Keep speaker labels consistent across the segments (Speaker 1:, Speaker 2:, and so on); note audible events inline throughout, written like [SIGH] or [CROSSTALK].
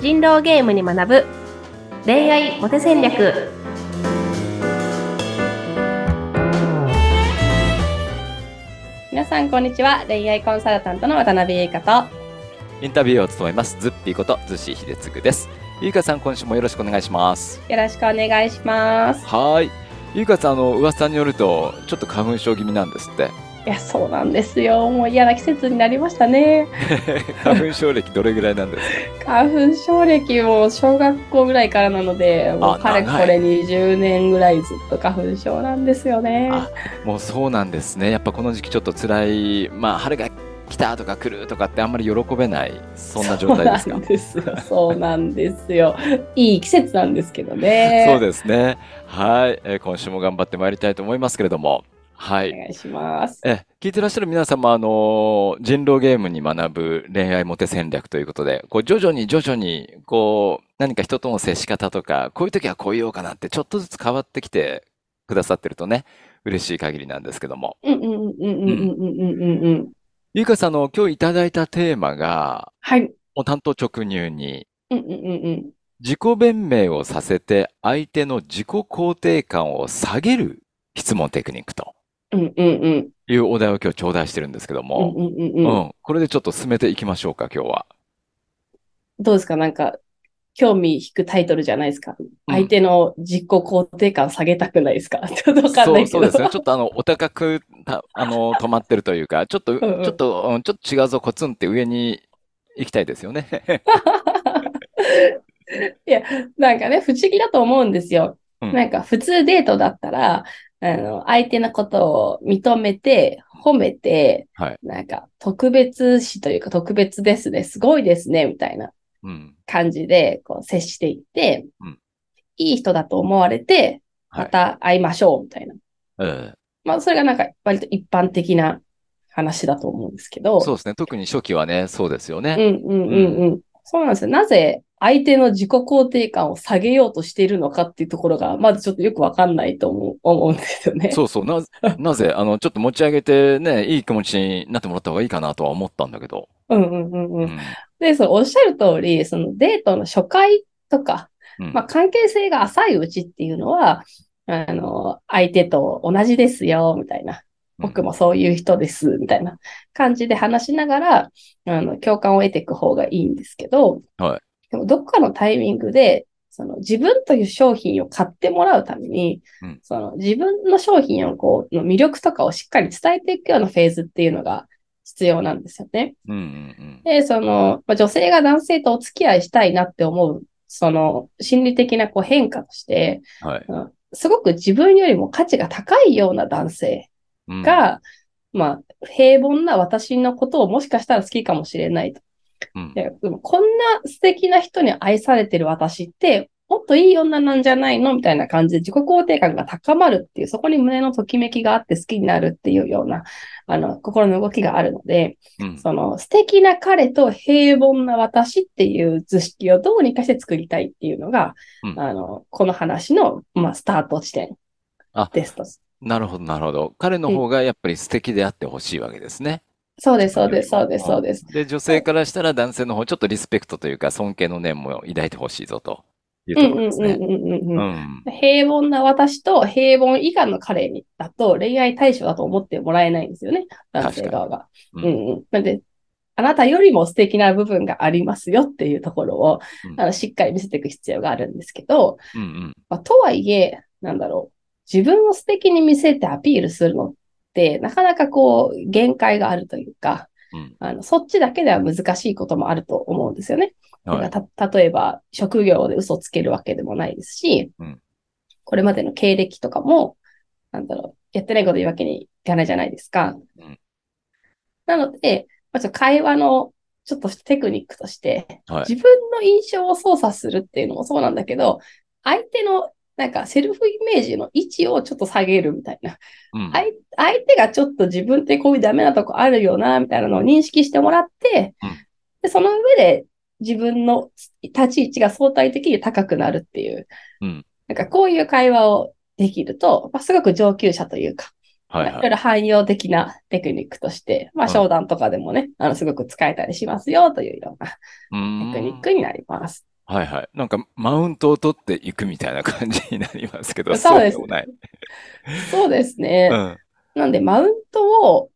Speaker 1: 人狼ゲームに学ぶ。恋愛モテ戦略。皆さんこんにちは。恋愛コンサルタントの渡辺優香と。
Speaker 2: インタビューを務めます。ズッピーことズシ秀嗣です。ゆいかさん今週もよろしくお願いします。
Speaker 1: よろしくお願いします。
Speaker 2: はい。ゆいかさんあの噂によるとちょっと花粉症気味なんですって
Speaker 1: いやそうなんですよ。もう嫌な季節になりましたね。[LAUGHS]
Speaker 2: 花粉症歴どれぐらいなんです
Speaker 1: か？[LAUGHS] 花粉症歴も小学校ぐらいからなのでもうかれこれ20年ぐらいずっと花粉症なんですよね。
Speaker 2: もうそうなんですね。やっぱこの時期ちょっと辛い。まあ春が来たとか来るとかってあんまり喜べないそんな状態ですか？
Speaker 1: そうなんですよ。そうなんですよ。いい季節なんですけどね。[LAUGHS]
Speaker 2: そうですね。はい、えー、今週も頑張ってまいりたいと思いますけれどもはい。
Speaker 1: お願いします。
Speaker 2: え、聞いてらっしゃる皆様、あの、人狼ゲームに学ぶ恋愛モテ戦略ということで、こう、徐々に徐々に、こう、何か人との接し方とか、こういう時はこう言おうかなって、ちょっとずつ変わってきてくださってるとね、嬉しい限りなんですけども。
Speaker 1: うんうんうんうんうんうんうんうん。
Speaker 2: ゆかさんの今日いただいたテーマが、
Speaker 1: はい。
Speaker 2: もう担当直入に、
Speaker 1: うんうんうんうん。
Speaker 2: 自己弁明をさせて相手の自己肯定感を下げる質問テクニックと。
Speaker 1: うんうんうん。
Speaker 2: いうお題を今日頂戴してるんですけども、
Speaker 1: うんうんうんうん。
Speaker 2: これでちょっと進めていきましょうか、今日は。
Speaker 1: どうですか？なんか、興味引くタイトルじゃないですか？うん、相手の自己肯定感下げたくないですか？[LAUGHS] ちょっとわかんないけど。
Speaker 2: そうですね。ちょっとあの、お高く、あの、止まってるというか、[LAUGHS] ちょっと、うんうん、ちょっと、うん、ちょっと違うぞ、コツンって上に行きたいですよね。[LAUGHS]
Speaker 1: いや、なんかね、不思議だと思うんですよ。うん、なんか普通デートだったら、あの、相手のことを認めて、褒めて、
Speaker 2: はい、
Speaker 1: なんか、特別視というか、特別ですね、すごいですね、みたいな感じで、こう、接していって、うん、いい人だと思われて、また会いましょう、みたいな。
Speaker 2: はい、
Speaker 1: まあ、それがなんか、割と一般的な話だと思うんですけど。
Speaker 2: そうですね。特に初期はね、そうですよね。
Speaker 1: うんうんうんうん。うん、そうなんですよ。なぜ相手の自己肯定感を下げようとしているのかっていうところが、まずちょっとよくわかんないと思う思うんですよね。
Speaker 2: そうそう。な、[LAUGHS] なぜ、あの、ちょっと持ち上げてね、いい気持ちになってもらった方がいいかなとは思ったんだけど。
Speaker 1: うんうんうんうん。うん、で、そのおっしゃる通り、そのデートの初回とか、うん、まあ関係性が浅いうちっていうのは、あの、相手と同じですよ、みたいな。僕もそういう人です、みたいな感じで話しながら、あの、共感を得ていく方がいいんですけど、
Speaker 2: はい。
Speaker 1: でも、どっかのタイミングで、その自分という商品を買ってもらうために、うん、その自分の商品をこう、の魅力とかをしっかり伝えていくようなフェーズっていうのが必要なんですよね。
Speaker 2: うんうんうん、
Speaker 1: で、その、まあ、女性が男性とお付き合いしたいなって思う、その心理的なこう変化として、
Speaker 2: はいうん、
Speaker 1: すごく自分よりも価値が高いような男性が、うん、まあ、平凡な私のことをもしかしたら好きかもしれないと。
Speaker 2: うん、
Speaker 1: でこんな素敵な人に愛されてる私って、もっといい女なんじゃないのみたいな感じで自己肯定感が高まるっていう、そこに胸のときめきがあって好きになるっていうような、あの、心の動きがあるので、
Speaker 2: うん、
Speaker 1: その素敵な彼と平凡な私っていう図式をどうにかして作りたいっていうのが、うん、あの、この話の、まあ、スタート地点ですと。
Speaker 2: なるほど、なるほど。彼の方がやっぱり素敵であってほしいわけですね。
Speaker 1: そうです、そうです、そうです、そうです。
Speaker 2: で、女性からしたら男性の方、ちょっとリスペクトというか、尊敬の念も抱いてほしいぞと。
Speaker 1: 平凡な私と平凡以下の彼にだと恋愛対象だと思ってもらえないんですよね、男性側が。うん、うんうん。なんで、あなたよりも素敵な部分がありますよっていうところを、うん、あのしっかり見せていく必要があるんですけど、
Speaker 2: うんうん。
Speaker 1: まあ、とはいえ、なんだろう、自分を素敵に見せてアピールするのっ、なかなかこう、限界があるというか、
Speaker 2: うん、
Speaker 1: あのそっちだけでは難しいこともあると思うんですよね。はい、た例えば、職業で嘘をつけるわけでもないですし、
Speaker 2: うん、
Speaker 1: これまでの経歴とかも、なんだろう、やってないこと言うわけにいかないじゃないですか。
Speaker 2: うん、
Speaker 1: なので、まあ、会話のちょっとテクニックとして、
Speaker 2: はい、
Speaker 1: 自分の印象を操作するっていうのもそうなんだけど、相手のなんかセルフイメージの位置をちょっと下げるみたいな。
Speaker 2: うん、
Speaker 1: 相手がちょっと自分ってこういうダメなとこあるよな、みたいなのを認識してもらって、
Speaker 2: うん、
Speaker 1: でその上で自分の立ち位置が相対的に高くなるっていう、
Speaker 2: うん、
Speaker 1: なんかこういう会話をできると、まあ、すごく上級者というか、
Speaker 2: はいはい、
Speaker 1: いろいろ汎用的なテクニックとして、まあ、商談とかでもね、あの、すごく使えたりしますよというようなテクニックになります。
Speaker 2: はいはい。なんか、マウントを取っていくみたいな感じになりますけど、
Speaker 1: そうです
Speaker 2: でもない。
Speaker 1: そうですね。
Speaker 2: うん。
Speaker 1: なんで、マウントを、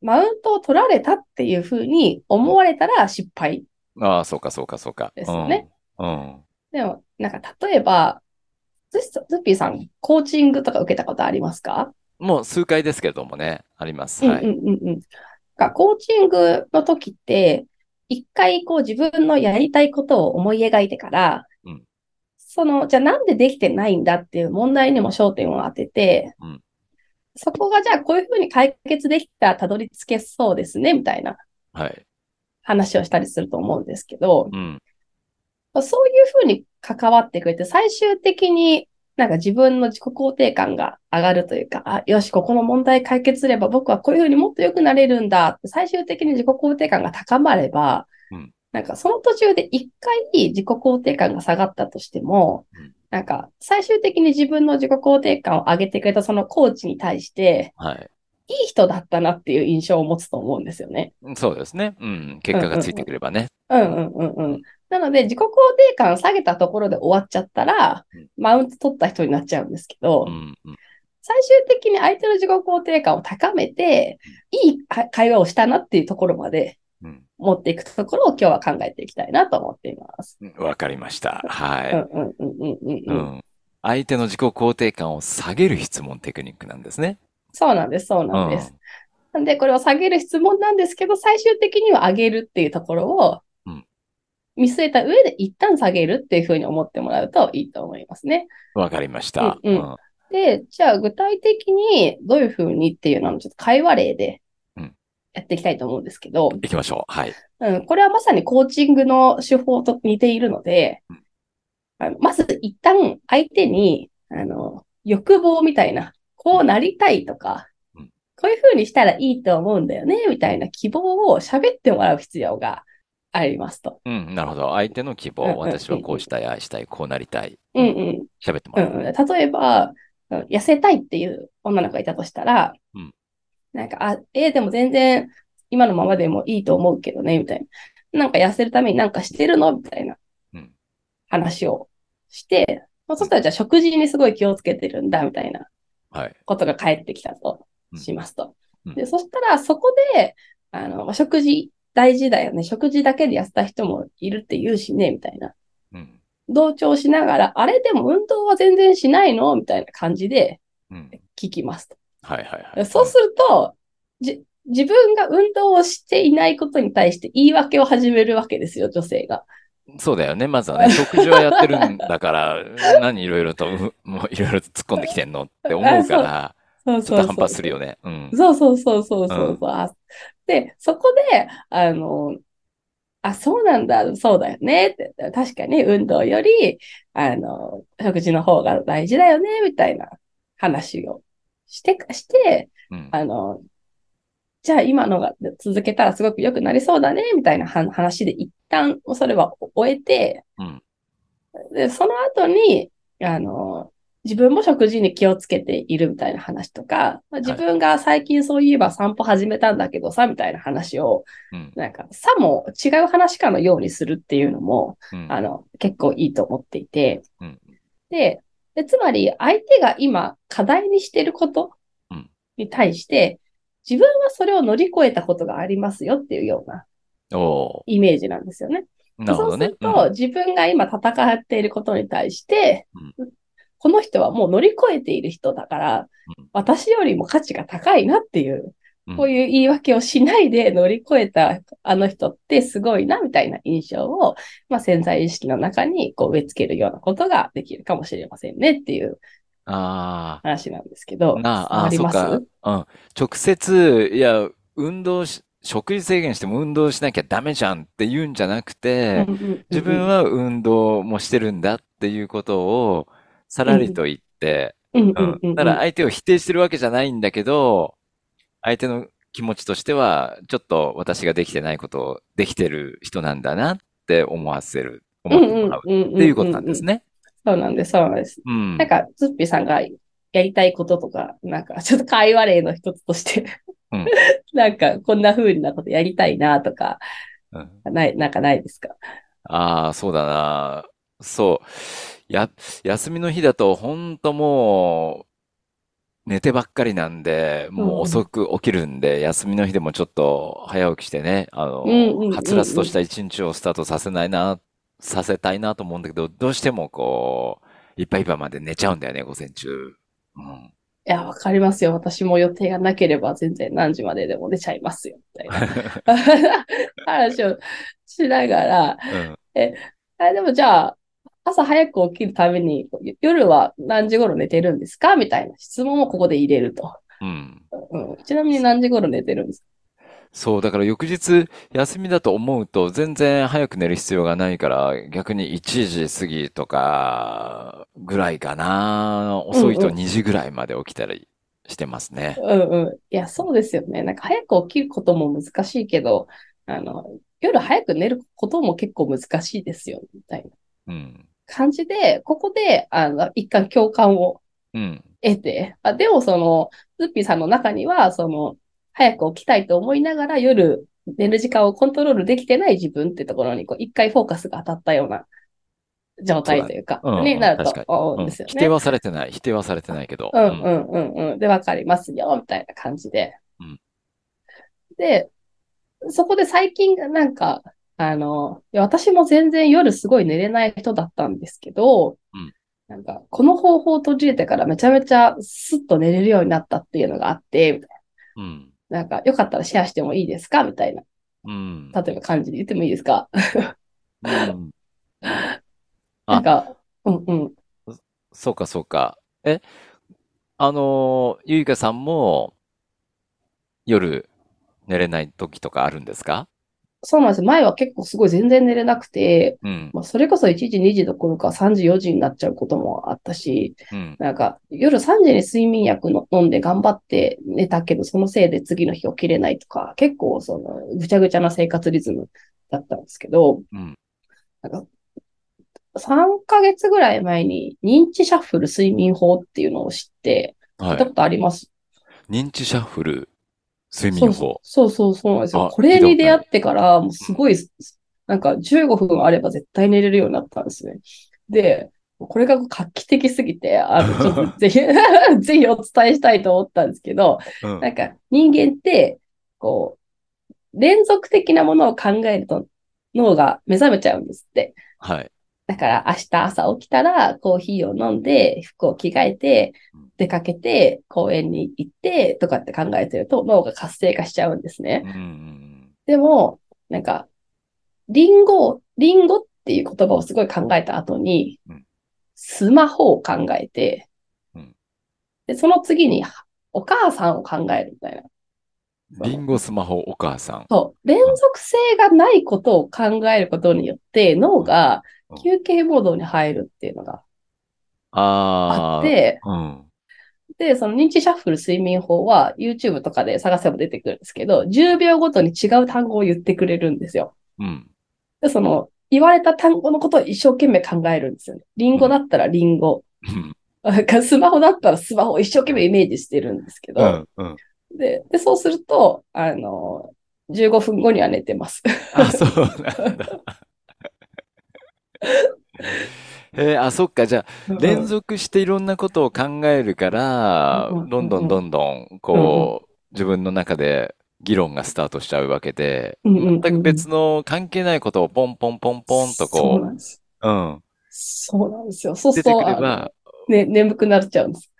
Speaker 1: マウントを取られたっていうふうに思われたら失敗。
Speaker 2: ああ、そうかそうかそうか。
Speaker 1: ですよね
Speaker 2: うん。うん。
Speaker 1: でも、なんか、例えば、ズズッピーさん、コーチングとか受けたことありますか？
Speaker 2: もう数回ですけれどもね、あります。はい。
Speaker 1: うんうんうんうん。がコーチングの時って、一回こう自分のやりたいことを思い描いてから、
Speaker 2: うん
Speaker 1: その、じゃあなんでできてないんだっていう問題にも焦点を当てて、
Speaker 2: うん
Speaker 1: そこがじゃあこういうふうに解決できたらたどり着けそうですね、みたいな
Speaker 2: はい。
Speaker 1: 話をしたりすると思うんですけど、
Speaker 2: うん。
Speaker 1: そういうふうに関わってくれて、最終的になんか自分の自己肯定感が上がるというか、あ、よし、ここの問題解決すれば僕はこういうふうにもっと良くなれるんだって、最終的に自己肯定感が高まれば、
Speaker 2: うん
Speaker 1: なんかその途中で一回自己肯定感が下がったとしても、
Speaker 2: うん
Speaker 1: なんか最終的に自分の自己肯定感を上げてくれたそのコーチに対して、
Speaker 2: はい。
Speaker 1: いい人だったなっていう印象を持つと思うんですよね。
Speaker 2: そうですね。うん。結果がついてくればね。
Speaker 1: うんうんうんうん。なので、自己肯定感下げたところで終わっちゃったら
Speaker 2: うん、
Speaker 1: マウント取った人になっちゃうんですけど、
Speaker 2: うん。うん。
Speaker 1: 最終的に相手の自己肯定感を高めて、いい会話をしたなっていうところまで
Speaker 2: うん
Speaker 1: 持っていくところを今日は考えていきたいなと思っています。
Speaker 2: うんわかりました。
Speaker 1: うん
Speaker 2: はい。相手の自己肯定感を下げる質問テクニックなんですね。
Speaker 1: そうなんです、そう
Speaker 2: う
Speaker 1: なんです
Speaker 2: ん。。
Speaker 1: なんで、これを下げる質問なんですけど、最終的には上げるっていうところを
Speaker 2: うん
Speaker 1: 見据えた上で一旦下げるっていうふうに思ってもらうといいと思いますね。
Speaker 2: わかりました。
Speaker 1: うんうんで、じゃあ具体的にどういうふうにっていうのをちょっと会話例で
Speaker 2: うん
Speaker 1: やっていきたいと思うんですけど、
Speaker 2: 行きましょう。はい。
Speaker 1: うん、これはまさにコーチングの手法と似ているので
Speaker 2: うん、
Speaker 1: あのまず一旦相手に、あの、欲望みたいな、こうなりたいとか
Speaker 2: うん、
Speaker 1: こういうふうにしたらいいと思うんだよね、みたいな希望を喋ってもらう必要がありますと。
Speaker 2: うん。なるほど。相手の希望。
Speaker 1: うんうん
Speaker 2: 私はこうしたい、ああしたい、こうなりたい。
Speaker 1: うんうん。
Speaker 2: 喋ってもらう。
Speaker 1: うん、例えば、うん痩せたいっていう女の子がいたとしたら、
Speaker 2: うん
Speaker 1: なんか、あ、えーでも全然今のままでもいいと思うけどね、みたいな。なんか痩せるためになんかしてるの？みたいな
Speaker 2: うん
Speaker 1: 話をして、まあそしたらじゃあ食事にすごい気をつけてるんだ、みたいな
Speaker 2: はい。
Speaker 1: ことが返ってきたと
Speaker 2: うん
Speaker 1: しますと。
Speaker 2: うん
Speaker 1: で、そしたらそこで、あの、まあ食事大事だよね。食事だけで痩せた人もいるって言うしね、みたいな。
Speaker 2: うん。
Speaker 1: 同調しながら、あれでも運動は全然しないの？みたいな感じで
Speaker 2: うん。
Speaker 1: 聞きますと。
Speaker 2: はいはいはい。
Speaker 1: そうすると、じ、自分が運動をしていないことに対して言い訳を始めるわけですよ、女性が。
Speaker 2: そうだよね。まずはね、[LAUGHS] 食事はやってるんだから、何いろいろと、うもういろいろと突っ込んできてんのって思うから、[LAUGHS]
Speaker 1: そう
Speaker 2: ちょっと反発するよね。うん。
Speaker 1: そうそうそうそうそうそう。あで、そこで、あの、あ、そうなんだ、そうだよねって。確かに運動より、あの、食事の方が大事だよね、みたいな話をして、して、
Speaker 2: うん。
Speaker 1: あの、じゃあ今のが続けたらすごく良くなりそうだね、みたいなは話で一旦それは終えて、
Speaker 2: うん。
Speaker 1: で、その後に、あの、自分も食事に気をつけているみたいな話とか、まあ自分が最近そういえば散歩始めたんだけどさ、みたいな話を、
Speaker 2: うん。
Speaker 1: なんか、さも違う話かのようにするっていうのも、
Speaker 2: うん。
Speaker 1: あの、結構いいと思っていて、
Speaker 2: うん
Speaker 1: で、でつまり相手が今課題にしていること
Speaker 2: うん
Speaker 1: に対して、自分はそれを乗り越えたことがありますよっていうような
Speaker 2: お
Speaker 1: イメージなんですよね。
Speaker 2: ね。
Speaker 1: そうすると、自分が今戦っていることに対して、
Speaker 2: うん
Speaker 1: この人はもう乗り越えている人だから、
Speaker 2: うん。
Speaker 1: 私よりも価値が高いなっていう、
Speaker 2: うん。
Speaker 1: こういう言い訳をしないで乗り越えたあの人ってすごいなみたいな印象を、まあ、潜在意識の中にこう植え付けるようなことができるかもしれませんねっていう
Speaker 2: あ
Speaker 1: 話なんですけど、
Speaker 2: あ、なあ、
Speaker 1: ります？
Speaker 2: そっか。うん。直接、いや、運動し、食事制限しても運動しなきゃダメじゃんって言うんじゃなくて、自分は運動もしてるんだっていうことを、さらりと言って、
Speaker 1: うんう
Speaker 2: うんだから相手を否定してるわけじゃないんだけど、相手の気持ちとしては、ちょっと私ができてないことをできてる人なんだなって思わせる、思ってもらうっていうことなんですね。
Speaker 1: そうなんです、そうなんです。
Speaker 2: うん
Speaker 1: なん。か、ツッピーさんがやりたいこととか、なんか、ちょっと会話例の一つとして
Speaker 2: うん [LAUGHS]
Speaker 1: なんか、こんな風なことやりたいなとか、
Speaker 2: うん
Speaker 1: ない、なんかないですか？
Speaker 2: ああ、そうだな。そう。や、休みの日だと、ほんともう、寝てばっかりなんで、もう
Speaker 1: うんうん。
Speaker 2: 遅く起きるんで、休みの日でもちょっと早起きしてね、あの、
Speaker 1: うんうん
Speaker 2: はつらつとし
Speaker 1: うんうん。
Speaker 2: た一日をスタートさせないな、させたいなと思うんだけど、どうしてもこう、いっぱいいっぱいまで寝ちゃうんだよね、午前中。うん。
Speaker 1: いや、わかりますよ。私も予定がなければ全然何時まででも寝ちゃいますよ、みたいな [LAUGHS] 話をしながら、
Speaker 2: うん。
Speaker 1: え、あ、でもじゃあ、朝早く起きるために、夜は何時頃寝てるんですか？みたいな質問をここで入れると。
Speaker 2: うん。
Speaker 1: うん、ちなみに何時頃寝てるんですか？
Speaker 2: そう、だから翌日休みだと思うと全然早く寝る必要がないから逆に1時過ぎとかぐらいかな。遅いと
Speaker 1: うんうん。
Speaker 2: 2時ぐらいまで起きたりしてますね。
Speaker 1: うんうん。いや、そうですよね。なんか早く起きることも難しいけど、あの、夜早く寝ることも結構難しいですよ、みたいな
Speaker 2: うん。
Speaker 1: 感じで、ここで、あの、一貫共感を
Speaker 2: うん。
Speaker 1: 得て、あ、でもその、ズッピーさんの中には、その、早く起きたいと思いながら夜寝る時間をコントロールできてない自分ってところに、こう、一回フォーカスが当たったような状。態というか、
Speaker 2: う。
Speaker 1: なると。思うんですよね。
Speaker 2: 否定はされてない。否定はされてないけど。
Speaker 1: うんう
Speaker 2: うん。
Speaker 1: んうんうん。で、わかりますよ、みたいな感じで。
Speaker 2: うん。
Speaker 1: で、そこで最近なんか、あの、私も全然夜すごい寝れない人だったんですけど、
Speaker 2: うん。
Speaker 1: なんか、この方法を取り入れてからめちゃめちゃスッと寝れるようになったっていうのがあって、みたい
Speaker 2: うん。
Speaker 1: な。なんか、よかったらシェアしてもいいですか？みたいな。
Speaker 2: うん。
Speaker 1: 例えば感じで言ってもいいですか？
Speaker 2: うんあ、[LAUGHS]
Speaker 1: なんか、うんうん。
Speaker 2: そうかそうか。え、あのー、ゆいかさんも夜寝れない時とかあるんですか？
Speaker 1: そうなんですよ。前は結構すごい全然寝れなくて、
Speaker 2: うん。
Speaker 1: まあ、それこそ1時、2時どころか3時、4時になっちゃうこともあったし、
Speaker 2: うん。
Speaker 1: なんか夜3時に睡眠薬の飲んで頑張って寝たけど、そのせいで次の日起きれないとか、結構そのぐちゃぐちゃな生活リズムだったんですけど、
Speaker 2: うん。
Speaker 1: なんか3ヶ月ぐらい前に認知シャッフル睡眠法っていうのを知って、聞
Speaker 2: はい。
Speaker 1: いたことあります？
Speaker 2: 認知シャッフル？睡
Speaker 1: そうそう、
Speaker 2: 眠法。
Speaker 1: そうそうそうなんですよ。
Speaker 2: あ、
Speaker 1: こ。れに出会ってから、もう
Speaker 2: うん。
Speaker 1: すごい、なんか15分あれば絶対寝れるようになったんですね。で、これが画期的すぎて、あの、[LAUGHS] ちょっとぜひ [LAUGHS] ぜひお伝えしたいと思ったんですけど、
Speaker 2: うん。
Speaker 1: なんか人間って、こう、連続的なものを考えると脳が目覚めちゃうんですって。
Speaker 2: はい。
Speaker 1: だから明日朝起きたらコーヒーを飲んで、服を着替えて、
Speaker 2: うん。
Speaker 1: 出かけて、公園に行って、とかって考えてると脳が活性化しちゃうんですね。
Speaker 2: うんうん
Speaker 1: でも、なんか、リンゴ、リンゴっていう言葉をすごい考えた後に。スマホを考えて、
Speaker 2: うん
Speaker 1: で、その次にお母さんを考えるみたいな。
Speaker 2: リンゴ、スマホ、お母さん。
Speaker 1: そう、連
Speaker 2: うん。
Speaker 1: 続性がないことを考えることによって脳
Speaker 2: うん。
Speaker 1: が
Speaker 2: うん。
Speaker 1: 休憩モードに入るっていうのがあっ
Speaker 2: あ
Speaker 1: て、
Speaker 2: あ、うん。
Speaker 1: で、その認知シャッフル睡眠法は YouTube とかで探せば出てくるんですけど、10秒ごとに違う単語を言ってくれるんですよ。
Speaker 2: うん。
Speaker 1: で、その、言われた単語のことを一生懸命考えるんですよね。リン
Speaker 2: うん。
Speaker 1: ゴだったらリンゴ。
Speaker 2: うん。
Speaker 1: なんかスマホだったらスマホを一生懸命イメージしてるんですけど、
Speaker 2: うん。うん
Speaker 1: で、で、そうすると、あの、15分後には寝てます。
Speaker 2: あ、そうなんだ。へ [LAUGHS] え、あ、そっか。じゃあ、連
Speaker 1: うんうん。
Speaker 2: 続していろんなことを考えるか
Speaker 1: うん
Speaker 2: ら、
Speaker 1: うん
Speaker 2: どんどん
Speaker 1: うん
Speaker 2: どんどん、
Speaker 1: うんうん
Speaker 2: こう、自分の中で議論がスタートしちゃうわけで、
Speaker 1: うんうん
Speaker 2: 全く
Speaker 1: うんうん。
Speaker 2: 別の関係ないことをポンポンポンポンと
Speaker 1: そう
Speaker 2: こ
Speaker 1: なんです。
Speaker 2: う、うん、
Speaker 1: そうなんですよ。そうする
Speaker 2: 出てく
Speaker 1: と、あの、
Speaker 2: れば、
Speaker 1: ね、眠くなっちゃうんです。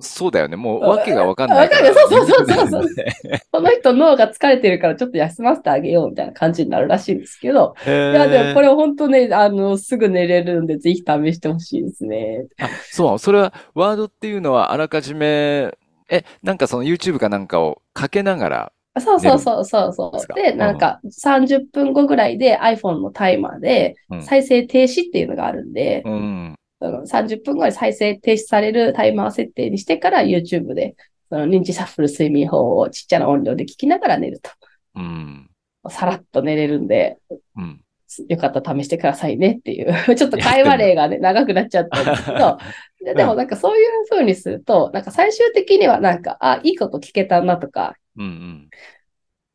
Speaker 2: そうだよね。もう
Speaker 1: あ
Speaker 2: わけがわかん。ないから
Speaker 1: そうそうそうそうそう。[LAUGHS] この人脳が疲れてるからちょっと休ませてあげようみたいな感じになるらしいんですけど、いや、でもこ。れ本当ね、あの、すぐ寝れるんで、ぜひ試してほしいですね。
Speaker 2: あ、そう。それは、ワードっていうのはあらかじめ、え、なんかその YouTube かなんかをかけながら
Speaker 1: そうそうそうそうそう。
Speaker 2: で
Speaker 1: で、
Speaker 2: うん。
Speaker 1: なんか30分後ぐらいで iPhone のタイマーで
Speaker 2: うん。
Speaker 1: 再生停止っていうのがあるんで、
Speaker 2: うん。
Speaker 1: その30分後に再生停止されるタイマー設定にしてから YouTube で、その認知シャッフル睡眠法をちっちゃな音量で聞きながら寝ると。
Speaker 2: うん。
Speaker 1: さらっと寝れるんで、
Speaker 2: うん。
Speaker 1: よかったら試してくださいねっていう、[LAUGHS] ちょっと会話例がね、長くなっちゃったんですけど、で、
Speaker 2: う。うん。
Speaker 1: でもなんかそういう風にすると、なんか最終的にはなんか、あ、いいこと聞けたなとか、
Speaker 2: うん。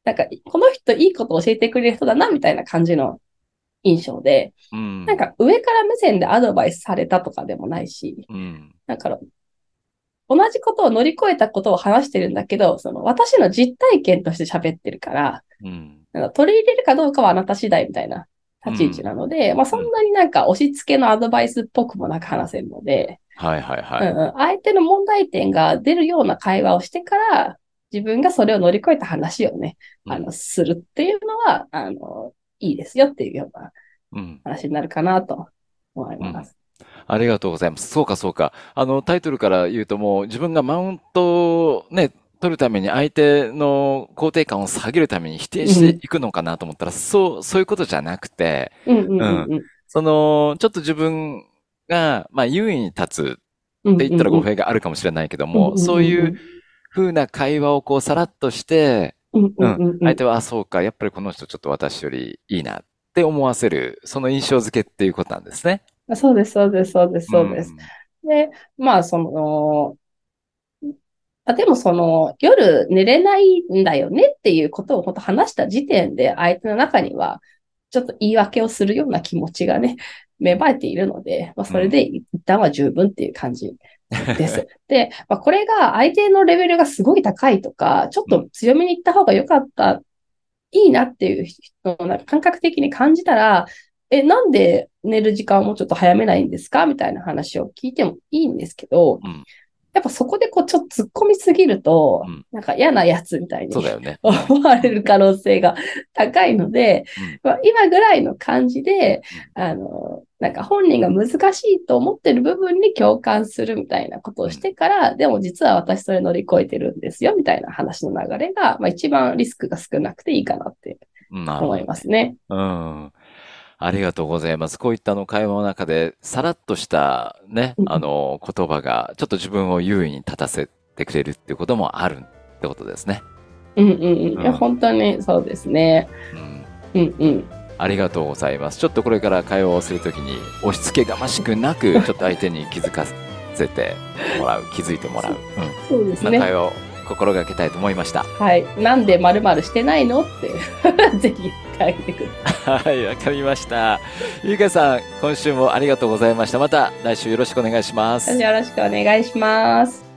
Speaker 1: なんか、この人いいこと教えてくれる人だな、みたいな感じの印象で、うん、なんか上から目線でアドバイスされたとかでもないし、うん、だから同じことを乗り越えたことを話してるんだけど、その私の実体験として喋ってるから、うん、なんか取り入れるかどうかはあなた次第みたいな立ち位置なので、うん、まあそんなになんか押し付けのアドバイスっぽくもなく話せるので、
Speaker 2: はいはいはい。
Speaker 1: うん、相手の問題点が出るような会話をしてから、自分がそれを乗り越えた話をね、あの、するっていうのは、あの、いいですよっていうような話になるかなと思います。
Speaker 2: うん、ありがとうございます。そうかそうか。あの、タイトルから言うともう自分がマウントをね、取るために相手の肯定感を下げるために否定していくのかなと思ったら、うん、そう、そういうことじゃなくて、うん。その、ちょっと自分が、まあ、優位に立つって言ったら語弊があるかもしれないけども、そういう風な会話をこうさらっとして、うん、相手は、あ、そうか、やっぱりこの人ちょっと私よりいいなって思わせる、その印象付けっていうことなんですね。
Speaker 1: そうです、そうです、そうです、そうです。うん、で、まあ、その、あでもその、夜寝れないんだよねっていうことを本当話した時点で、相手の中には、ちょっと言い訳をするような気持ちがね、芽生えているので、まあ、それで一旦は十分っていう感じです。[LAUGHS] で、まあ、これが相手のレベルがすごい高いとか、ちょっと強めに言った方が良かった、いいなっていう人の感覚的に感じたら、え、なんで寝る時間をもうちょっと早めないんですか？みたいな話を聞いてもいいんですけど、うん、やっぱそこでこうちょっと突っ込みすぎると、うん、なんか嫌なやつみたいに、ね、[LAUGHS] 思われる可能性が高いので、うん、まあ、今ぐらいの感じで、あの、なんか本人が難しいと思ってる部分に共感するみたいなことをしてから、でも実は私それ乗り越えてるんですよみたいな話の流れが、まあ、一番リスクが少なくていいかなって思いますね。
Speaker 2: うん。ありがとうございます。こういったの会話の中で、さらっとしたね、あの、言葉が、ちょっと自分を優位に立たせてくれるっていうこともあるってことですね。
Speaker 1: うんうんうん。いや、本当にそうですね。うん。うんうん。
Speaker 2: ありがとうございます。ちょっとこれから会話をするときに、押し付けがましくなく、[LAUGHS] ちょっと相手に気づかせてもらう、気づいてもらう。うん。
Speaker 1: そうですね。
Speaker 2: 会話を心がけたいと思いました。
Speaker 1: はい。なんでまるまるしてないのって [LAUGHS] ぜひ書いてく
Speaker 2: ださい。はい、わかりました。ゆうかさん、今週もありがとうございました。また来週よろしくお願いします。
Speaker 1: よろしくお願いします。